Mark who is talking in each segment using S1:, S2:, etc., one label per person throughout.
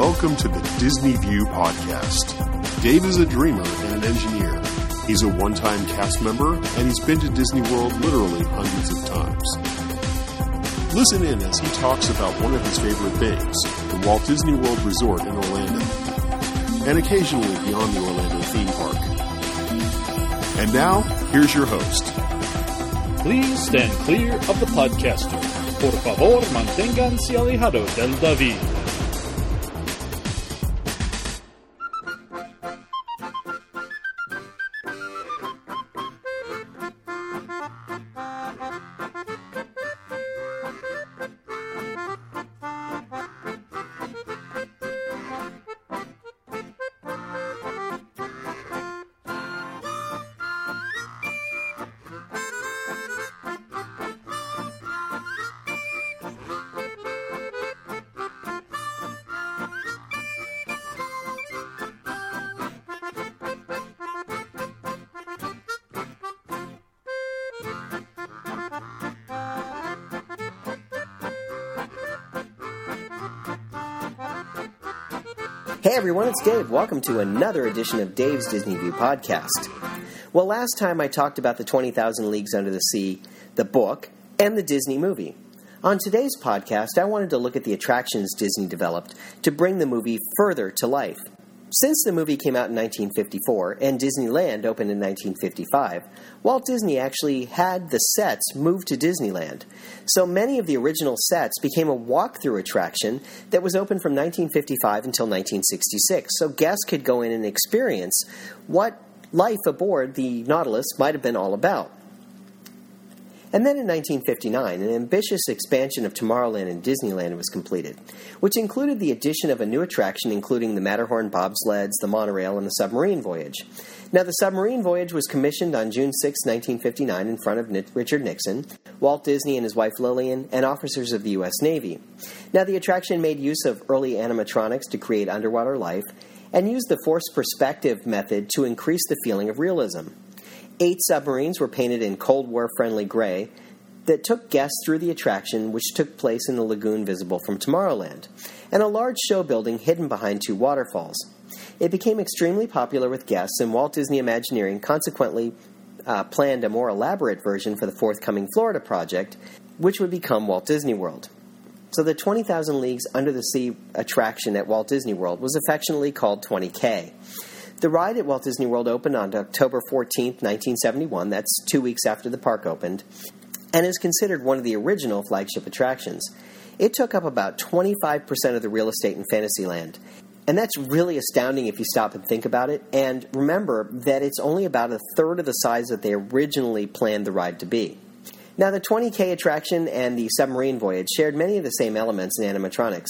S1: Welcome to the Disney View Podcast. Dave is a dreamer and an engineer. He's a one time cast member, and he's been to Disney World literally hundreds of times. Listen in as he talks about one of his favorite things the Walt Disney World Resort in Orlando, and occasionally beyond the Orlando theme park. And now, here's your host.
S2: Please stand clear of the podcaster. Por favor, manténganse alejado del David.
S3: Hey everyone, it's Dave. Welcome to another edition of Dave's Disney View podcast. Well, last time I talked about the 20,000 Leagues Under the Sea, the book, and the Disney movie. On today's podcast, I wanted to look at the attractions Disney developed to bring the movie further to life. Since the movie came out in 1954 and Disneyland opened in 1955, Walt Disney actually had the sets moved to Disneyland. So many of the original sets became a walk-through attraction that was open from 1955 until 1966. So guests could go in and experience what life aboard the Nautilus might have been all about. And then in 1959, an ambitious expansion of Tomorrowland and Disneyland was completed, which included the addition of a new attraction including the Matterhorn bobsleds, the monorail, and the submarine voyage. Now, the submarine voyage was commissioned on June 6, 1959, in front of Richard Nixon, Walt Disney and his wife Lillian, and officers of the U.S. Navy. Now, the attraction made use of early animatronics to create underwater life and used the forced perspective method to increase the feeling of realism. Eight submarines were painted in Cold War friendly gray that took guests through the attraction, which took place in the lagoon visible from Tomorrowland, and a large show building hidden behind two waterfalls. It became extremely popular with guests, and Walt Disney Imagineering consequently uh, planned a more elaborate version for the forthcoming Florida project, which would become Walt Disney World. So the 20,000 Leagues Under the Sea attraction at Walt Disney World was affectionately called 20K. The ride at Walt Disney World opened on October 14, 1971. That's two weeks after the park opened, and is considered one of the original flagship attractions. It took up about 25% of the real estate in Fantasyland. And that's really astounding if you stop and think about it. And remember that it's only about a third of the size that they originally planned the ride to be. Now, the 20K attraction and the submarine voyage shared many of the same elements in animatronics.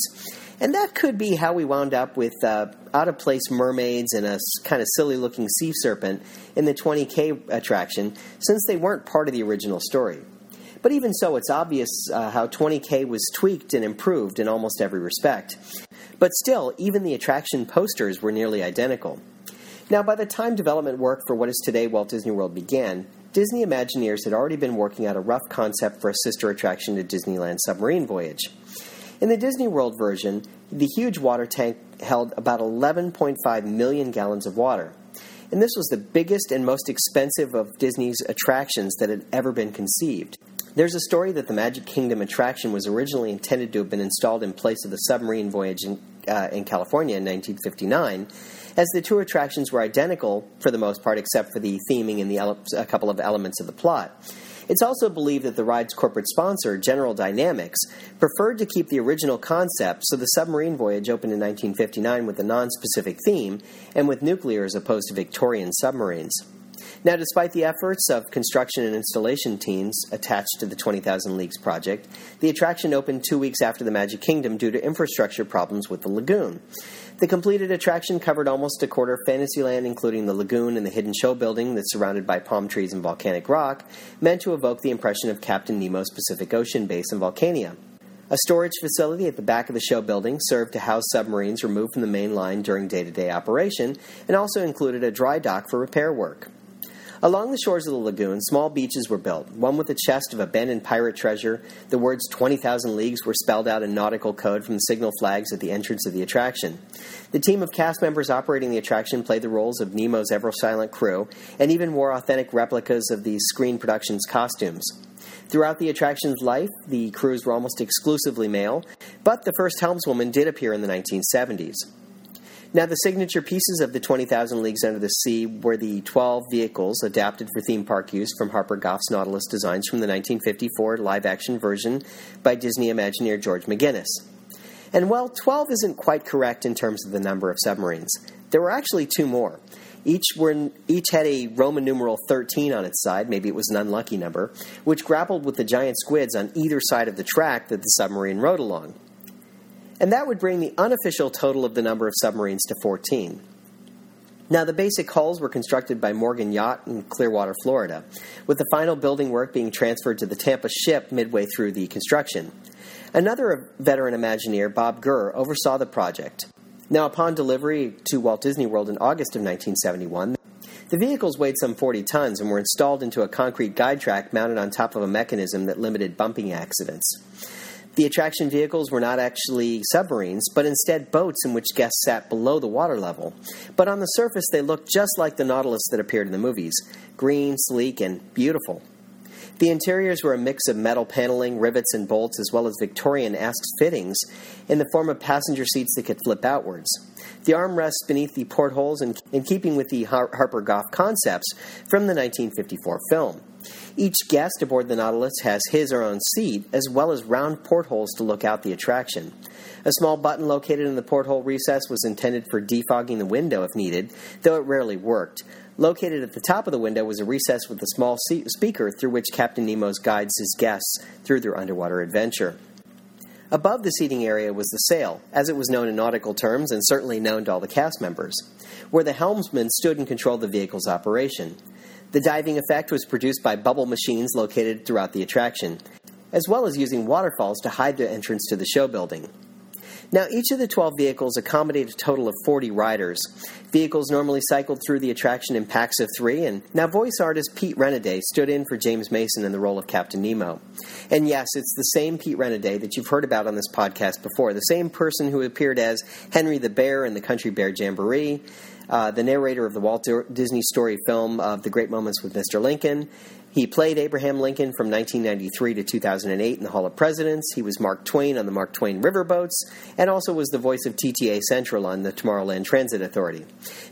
S3: And that could be how we wound up with uh, out of place mermaids and a kind of silly looking sea serpent in the 20K attraction, since they weren't part of the original story. But even so, it's obvious uh, how 20K was tweaked and improved in almost every respect. But still, even the attraction posters were nearly identical. Now, by the time development work for what is today Walt Disney World began, Disney Imagineers had already been working out a rough concept for a sister attraction to Disneyland Submarine Voyage. In the Disney World version, the huge water tank held about 11.5 million gallons of water. And this was the biggest and most expensive of Disney's attractions that had ever been conceived. There's a story that the Magic Kingdom attraction was originally intended to have been installed in place of the submarine voyage in, uh, in California in 1959, as the two attractions were identical for the most part, except for the theming and the ele- a couple of elements of the plot. It's also believed that the ride's corporate sponsor, General Dynamics, preferred to keep the original concept, so the submarine voyage opened in 1959 with a non specific theme and with nuclear as opposed to Victorian submarines. Now, despite the efforts of construction and installation teams attached to the 20,000 Leagues project, the attraction opened two weeks after the Magic Kingdom due to infrastructure problems with the lagoon. The completed attraction covered almost a quarter of Fantasyland, including the lagoon and the hidden show building that's surrounded by palm trees and volcanic rock, meant to evoke the impression of Captain Nemo's Pacific Ocean base in Vulcania. A storage facility at the back of the show building served to house submarines removed from the main line during day to day operation and also included a dry dock for repair work. Along the shores of the lagoon, small beaches were built, one with a chest of abandoned pirate treasure. The words 20,000 leagues were spelled out in nautical code from the signal flags at the entrance of the attraction. The team of cast members operating the attraction played the roles of Nemo's ever silent crew and even wore authentic replicas of these screen productions costumes. Throughout the attraction's life, the crews were almost exclusively male, but the first helmswoman did appear in the 1970s. Now, the signature pieces of the 20,000 Leagues Under the Sea were the 12 vehicles adapted for theme park use from Harper Goff's Nautilus designs from the 1954 live action version by Disney Imagineer George McGinnis. And while 12 isn't quite correct in terms of the number of submarines, there were actually two more. Each, were, each had a Roman numeral 13 on its side, maybe it was an unlucky number, which grappled with the giant squids on either side of the track that the submarine rode along and that would bring the unofficial total of the number of submarines to 14. Now, the basic hulls were constructed by Morgan Yacht in Clearwater, Florida, with the final building work being transferred to the Tampa ship midway through the construction. Another veteran Imagineer, Bob Gurr, oversaw the project. Now, upon delivery to Walt Disney World in August of 1971, the vehicles weighed some 40 tons and were installed into a concrete guide track mounted on top of a mechanism that limited bumping accidents. The attraction vehicles were not actually submarines, but instead boats in which guests sat below the water level. But on the surface, they looked just like the Nautilus that appeared in the movies green, sleek, and beautiful. The interiors were a mix of metal paneling, rivets, and bolts, as well as Victorian esque fittings in the form of passenger seats that could flip outwards. The armrests beneath the portholes, in, in keeping with the Harper Goff concepts from the 1954 film. Each guest aboard the Nautilus has his or own seat, as well as round portholes to look out the attraction. A small button located in the porthole recess was intended for defogging the window if needed, though it rarely worked. Located at the top of the window was a recess with a small speaker through which Captain Nemo's guides his guests through their underwater adventure. Above the seating area was the sail, as it was known in nautical terms and certainly known to all the cast members, where the helmsman stood and controlled the vehicle's operation. The diving effect was produced by bubble machines located throughout the attraction, as well as using waterfalls to hide the entrance to the show building. Now, each of the 12 vehicles accommodated a total of 40 riders. Vehicles normally cycled through the attraction in packs of three, and now voice artist Pete Renaday stood in for James Mason in the role of Captain Nemo. And yes, it's the same Pete Renaday that you've heard about on this podcast before, the same person who appeared as Henry the Bear in the Country Bear Jamboree, uh, the narrator of the Walt Disney story film of The Great Moments with Mr. Lincoln. He played Abraham Lincoln from 1993 to 2008 in the Hall of Presidents. He was Mark Twain on the Mark Twain Riverboats, and also was the voice of TTA Central on the Tomorrowland Transit Authority.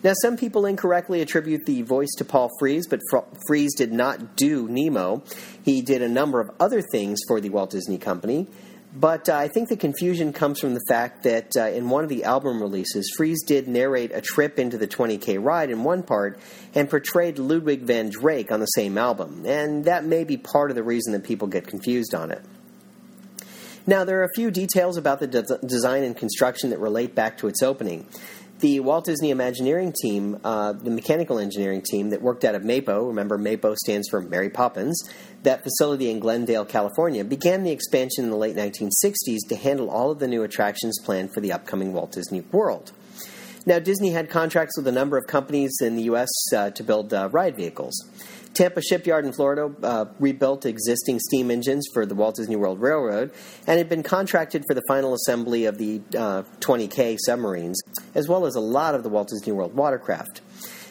S3: Now, some people incorrectly attribute the voice to Paul Frees, but Frees did not do Nemo. He did a number of other things for the Walt Disney Company. But uh, I think the confusion comes from the fact that uh, in one of the album releases, Frees did narrate a trip into the 20K ride in one part and portrayed Ludwig Von Drake on the same album. And that may be part of the reason that people get confused on it. Now, there are a few details about the de- design and construction that relate back to its opening. The Walt Disney Imagineering team, uh, the mechanical engineering team that worked out of MAPO, remember MAPO stands for Mary Poppins, that facility in Glendale, California, began the expansion in the late 1960s to handle all of the new attractions planned for the upcoming Walt Disney World. Now, Disney had contracts with a number of companies in the U.S. Uh, to build uh, ride vehicles. Tampa Shipyard in Florida uh, rebuilt existing steam engines for the Walt Disney World Railroad and had been contracted for the final assembly of the uh, 20K submarines, as well as a lot of the Walt Disney World watercraft.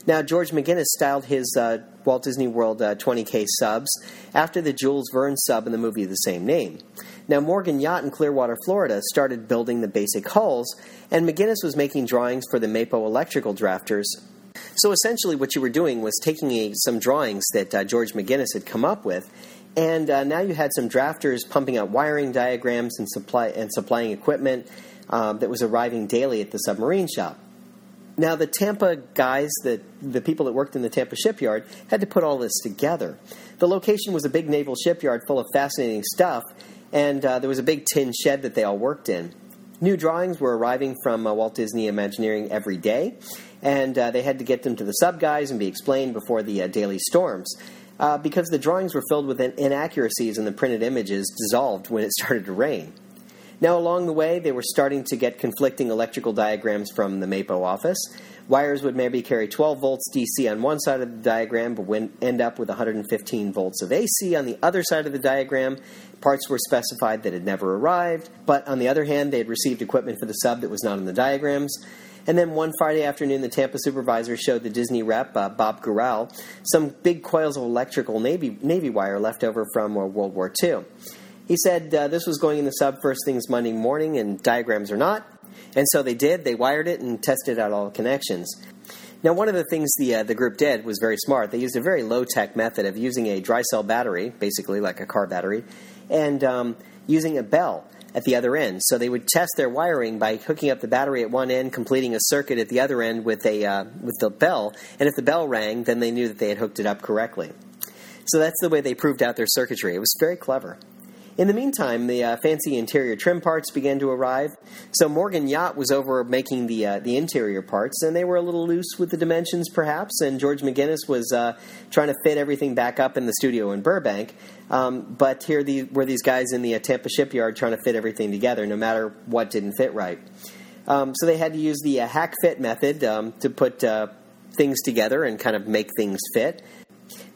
S3: Now, George McGinnis styled his uh, Walt Disney World uh, 20K subs after the Jules Verne sub in the movie of the same name. Now, Morgan Yacht in Clearwater, Florida started building the basic hulls, and McGinnis was making drawings for the Mapo electrical drafters. So essentially, what you were doing was taking a, some drawings that uh, George McGinnis had come up with, and uh, now you had some drafters pumping out wiring diagrams and, supply, and supplying equipment um, that was arriving daily at the submarine shop. Now, the Tampa guys, that the people that worked in the Tampa shipyard, had to put all this together. The location was a big naval shipyard full of fascinating stuff, and uh, there was a big tin shed that they all worked in. New drawings were arriving from uh, Walt Disney Imagineering every day, and uh, they had to get them to the sub guys and be explained before the uh, daily storms. Uh, because the drawings were filled with inaccuracies and the printed images dissolved when it started to rain. Now, along the way, they were starting to get conflicting electrical diagrams from the MAPO office, Wires would maybe carry 12 volts DC on one side of the diagram, but would end up with 115 volts of AC on the other side of the diagram. Parts were specified that had never arrived, but on the other hand, they had received equipment for the sub that was not in the diagrams. And then one Friday afternoon, the Tampa supervisor showed the Disney rep, uh, Bob Gurral, some big coils of electrical Navy, Navy wire left over from uh, World War II. He said uh, this was going in the sub first things Monday morning, and diagrams are not. And so they did. They wired it and tested out all the connections. Now, one of the things the uh, the group did was very smart. They used a very low tech method of using a dry cell battery, basically like a car battery, and um, using a bell at the other end. So they would test their wiring by hooking up the battery at one end, completing a circuit at the other end with a uh, with the bell. And if the bell rang, then they knew that they had hooked it up correctly. So that's the way they proved out their circuitry. It was very clever. In the meantime, the uh, fancy interior trim parts began to arrive. So Morgan Yacht was over making the uh, the interior parts, and they were a little loose with the dimensions, perhaps. And George McGinnis was uh, trying to fit everything back up in the studio in Burbank. Um, but here the, were these guys in the uh, Tampa shipyard trying to fit everything together, no matter what didn't fit right. Um, so they had to use the uh, hack fit method um, to put uh, things together and kind of make things fit.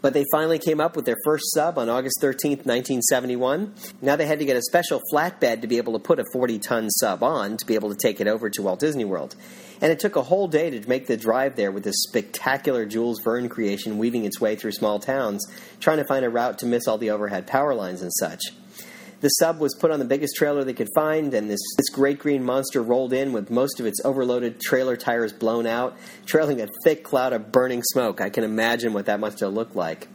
S3: But they finally came up with their first sub on August 13th, 1971. Now they had to get a special flatbed to be able to put a 40 ton sub on to be able to take it over to Walt Disney World. And it took a whole day to make the drive there with this spectacular Jules Verne creation weaving its way through small towns, trying to find a route to miss all the overhead power lines and such. The sub was put on the biggest trailer they could find, and this, this great green monster rolled in with most of its overloaded trailer tires blown out, trailing a thick cloud of burning smoke. I can imagine what that must have looked like.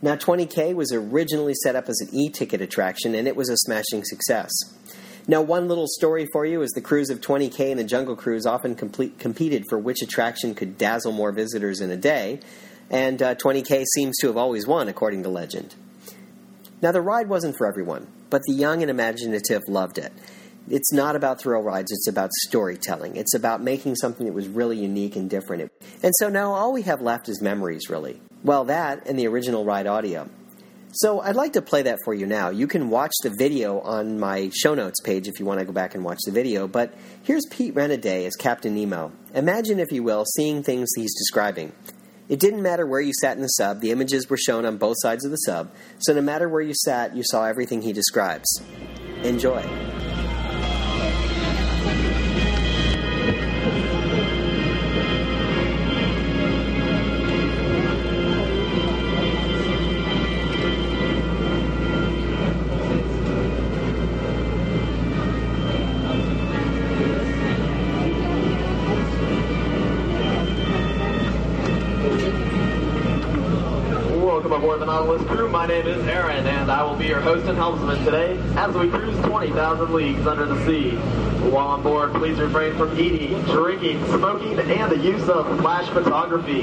S3: Now, 20K was originally set up as an e ticket attraction, and it was a smashing success. Now, one little story for you is the crews of 20K and the Jungle Cruise often complete, competed for which attraction could dazzle more visitors in a day, and uh, 20K seems to have always won, according to legend. Now, the ride wasn't for everyone, but the young and imaginative loved it. It's not about thrill rides, it's about storytelling. It's about making something that was really unique and different. And so now all we have left is memories, really. Well, that and the original ride audio. So I'd like to play that for you now. You can watch the video on my show notes page if you want to go back and watch the video. But here's Pete Renaday as Captain Nemo. Imagine, if you will, seeing things he's describing. It didn't matter where you sat in the sub, the images were shown on both sides of the sub, so no matter where you sat, you saw everything he describes. Enjoy.
S4: My name is Aaron, and I will be your host and helmsman today as we cruise 20,000 leagues under the sea. While on board, please refrain from eating, drinking, smoking, and the use of flash photography.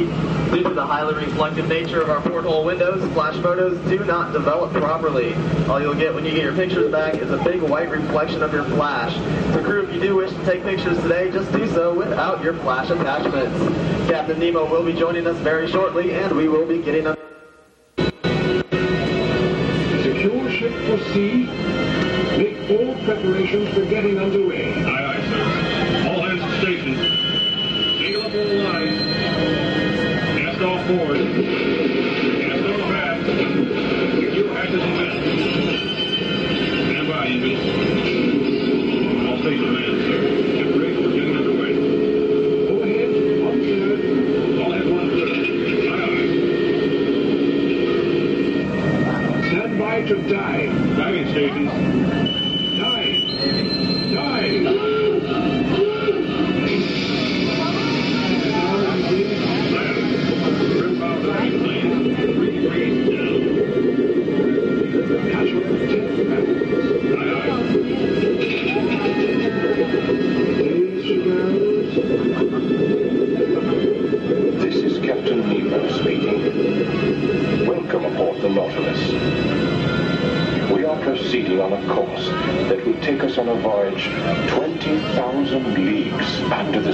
S4: Due to the highly reflective nature of our porthole windows, flash photos do not develop properly. All you'll get when you get your pictures back is a big white reflection of your flash. So crew, if you do wish to take pictures today, just do so without your flash attachments. Captain Nemo will be joining us very shortly, and we will be getting a
S5: sea. Make all preparations for getting underway.
S6: Aye, aye, sir. All hands to station. Single up all lines. Cast off board.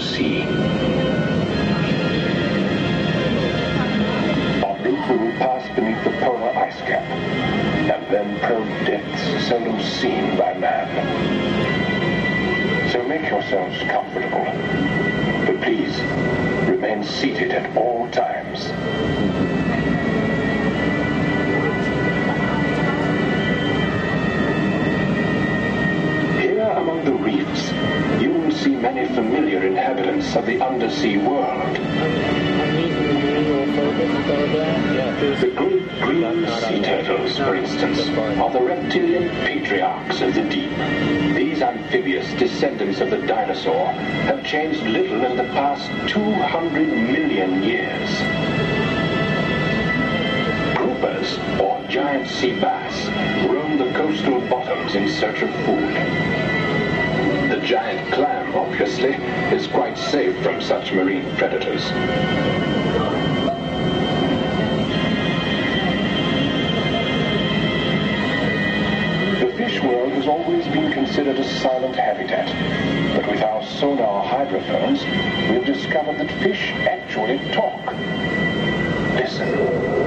S7: Sea. En route we will pass beneath the polar ice cap, and then probe depths seldom seen by man. So make yourselves comfortable. But please, remain seated at all times. See many familiar inhabitants of the undersea world. The great green sea turtles, for instance, are the reptilian patriarchs of the deep. These amphibious descendants of the dinosaur have changed little in the past 200 million years. Groupers, or giant sea bass, roam the coastal bottoms in search of food. Giant clam, obviously, is quite safe from such marine predators. The fish world has always been considered a silent habitat, but with our sonar hydrophones, we've discovered that fish actually talk. Listen.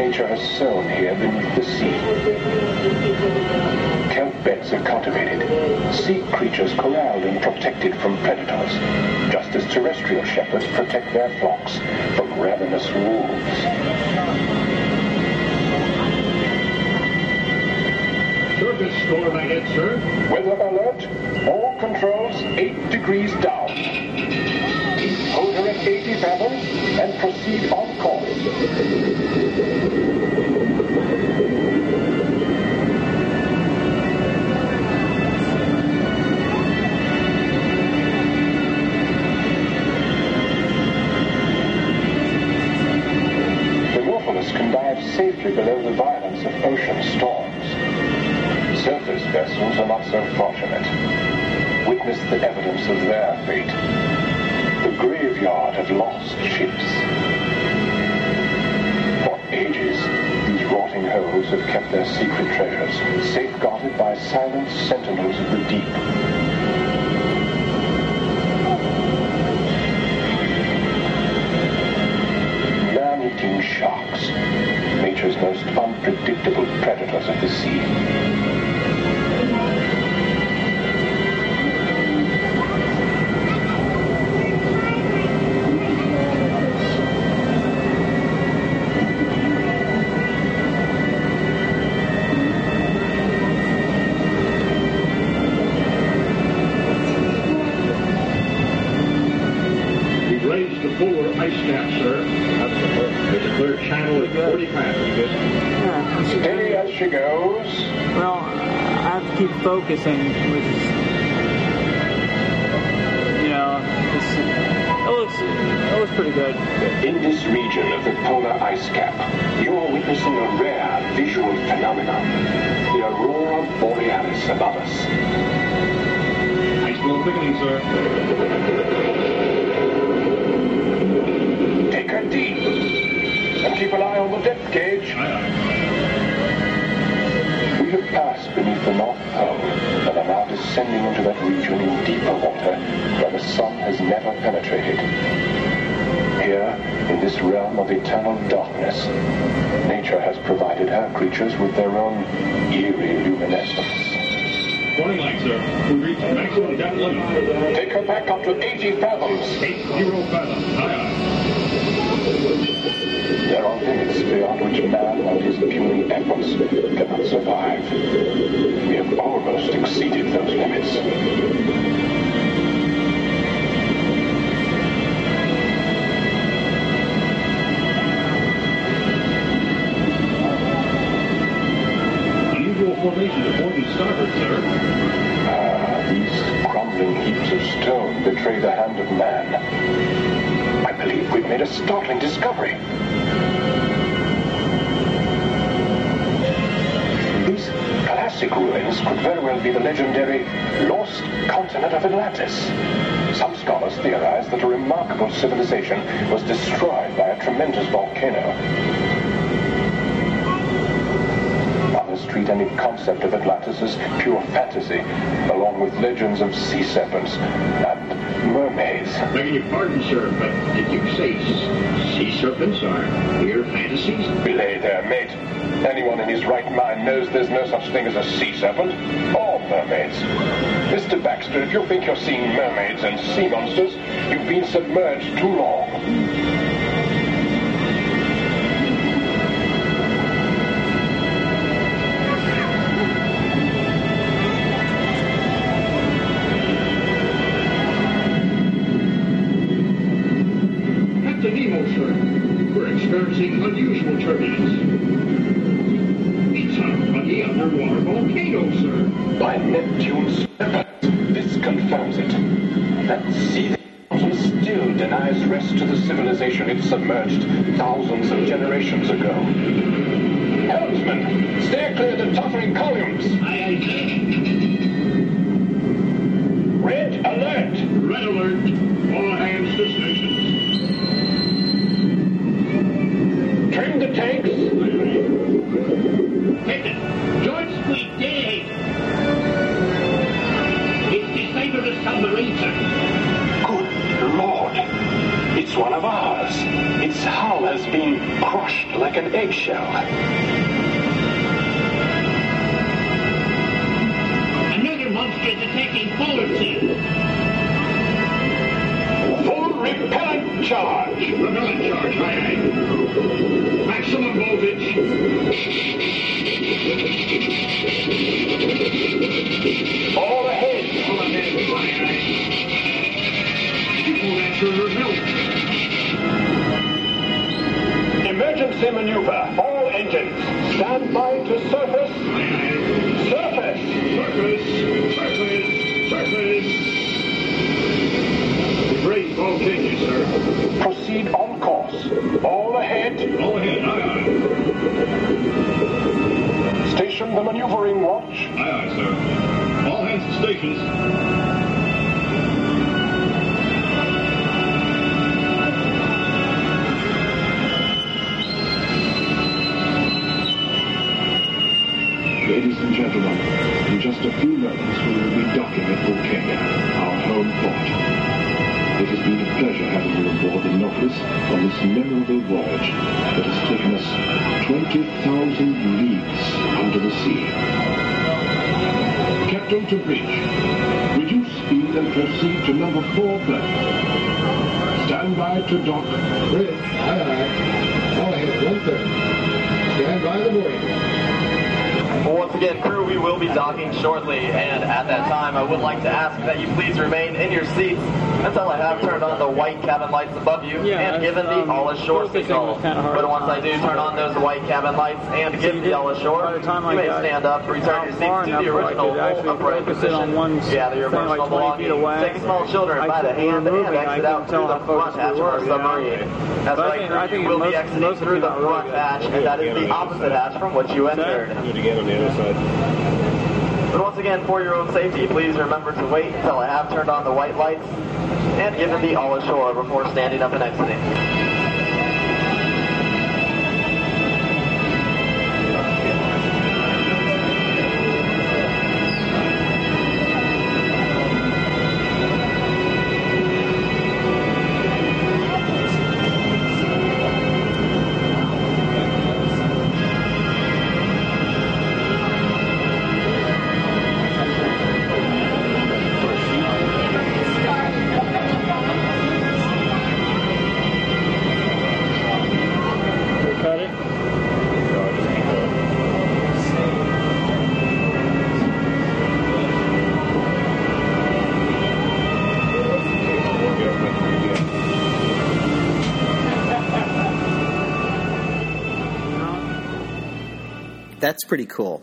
S7: Nature has sown here beneath the sea. Kelp beds are cultivated, sea creatures corralled and protected from predators, just as terrestrial shepherds protect their flocks from ravenous wolves.
S6: Surface storm ahead, sir.
S7: Weather alert. All controls 8 degrees down. Hold her at 80 fathoms and proceed on course. Can dive safely below the violence of ocean storms. Surface vessels are not so fortunate. Witness the evidence of their fate. The graveyard of lost have kept their secret treasures, safeguarded by silent sentinels of the deep. Man-eating sharks, nature's most unpredictable predators of the
S8: focusing, which is, you know, it's, it looks it looks pretty good.
S7: In this region of the polar ice cap, you are witnessing a rare visual phenomenon. The aurora borealis above us.
S6: Ice floe thickening, sir.
S7: Descending into that region in deeper water where the sun has never penetrated. Here, in this realm of eternal darkness, nature has provided her creatures with their own eerie luminescence.
S6: Warning light, sir. We've reached maximum depth limit.
S7: Take her back up to 80 fathoms.
S6: Eight zero fathoms. Aye, aye.
S7: Limits beyond which man and his puny efforts cannot survive. We have almost exceeded those limits.
S6: Formation to sir.
S7: Ah, these crumbling heaps of stone betray the hand of man. I believe we've made a startling discovery. These classic ruins could very well be the legendary lost continent of Atlantis. Some scholars theorize that a remarkable civilization was destroyed by a tremendous volcano. Any concept of Atlantis as pure fantasy, along with legends of sea serpents and mermaids.
S5: Begging your pardon, sir, but did you say sea serpents are mere fantasies?
S7: Belay there, mate. Anyone in his right mind knows there's no such thing as a sea serpent or mermaids. Mr. Baxter, if you think you're seeing mermaids and sea monsters, you've been submerged too long. Eggshell. Proceed on course. All ahead.
S5: All ahead, aye, aye.
S7: Station the maneuvering watch.
S5: Aye, aye, sir. All hands to stations.
S9: Ladies and gentlemen, in just a few moments we will be docking at Vulcania, our home port. It has been a pleasure having you aboard the Nautilus on this memorable voyage that has taken us 20,000 leagues under the sea. Captain to bridge. Reduce speed and proceed to number four berth. Stand by to dock.
S10: Bridge, aye, aye. All ahead, one third. Stand by the mooring.
S4: Once again, crew, we will be docking shortly, and at that time, I would like to ask that you please remain in your seats until I have turned on the white cabin lights above you
S8: Yeah,
S4: and given the
S8: um,
S4: all ashore signal.
S8: was kinda hard.
S4: But once I do turn on those white cabin lights and give the all ashore,
S8: time I
S4: you may stand up, return your seats to the
S8: enough where I
S4: original full upright position.
S8: on one
S4: Gather your
S8: like
S4: personal
S8: 20 feet
S4: belongings, take small children
S8: I
S4: by the hand,
S8: remove
S4: and exit out through the front hatch of our
S8: you
S4: submarine. That's
S8: But I
S4: right,
S8: think-
S4: crew, you will be exiting through the front hatch, and that is the opposite hatch from which you entered.
S6: Side.
S4: But once again, for your own safety, please remember to wait until I have turned on the white lights and given the all ashore before standing up and exiting.
S3: Pretty cool.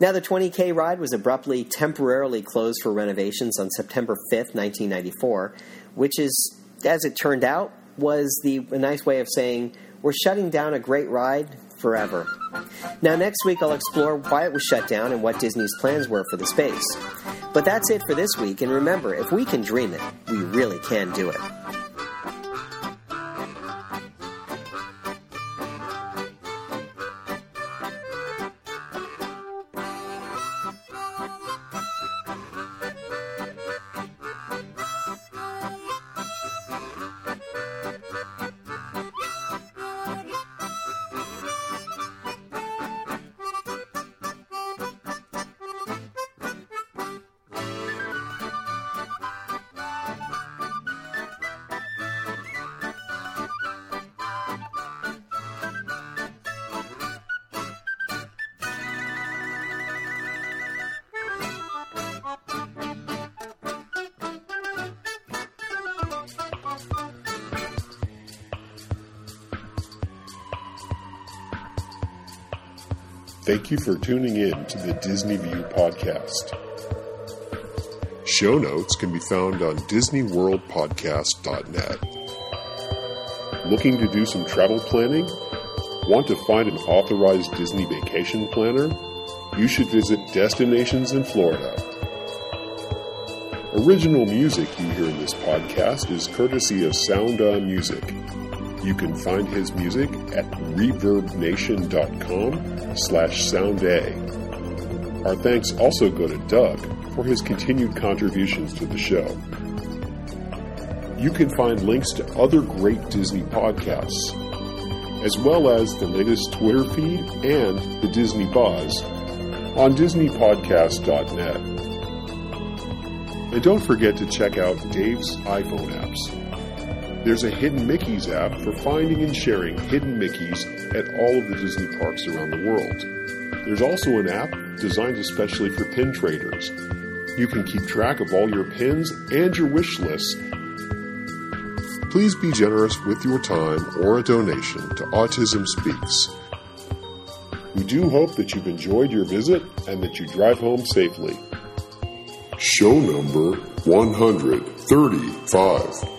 S3: Now, the 20K ride was abruptly temporarily closed for renovations on September 5th, 1994, which is, as it turned out, was the a nice way of saying we're shutting down a great ride forever. Now, next week I'll explore why it was shut down and what Disney's plans were for the space. But that's it for this week, and remember, if we can dream it, we really can do it.
S1: Thank you for tuning in to the Disney View podcast. Show notes can be found on DisneyWorldPodcast.net. Looking to do some travel planning? Want to find an authorized Disney vacation planner? You should visit Destinations in Florida. Original music you hear in this podcast is courtesy of Sound On Music. You can find his music at reverbnation.com slash sounda. Our thanks also go to Doug for his continued contributions to the show. You can find links to other great Disney podcasts, as well as the latest Twitter feed and the Disney Buzz on DisneyPodcast.net. And don't forget to check out Dave's iPhone apps. There's a Hidden Mickeys app for finding and sharing hidden Mickeys at all of the Disney parks around the world. There's also an app designed especially for pin traders. You can keep track of all your pins and your wish lists. Please be generous with your time or a donation to Autism Speaks. We do hope that you've enjoyed your visit and that you drive home safely. Show number 135.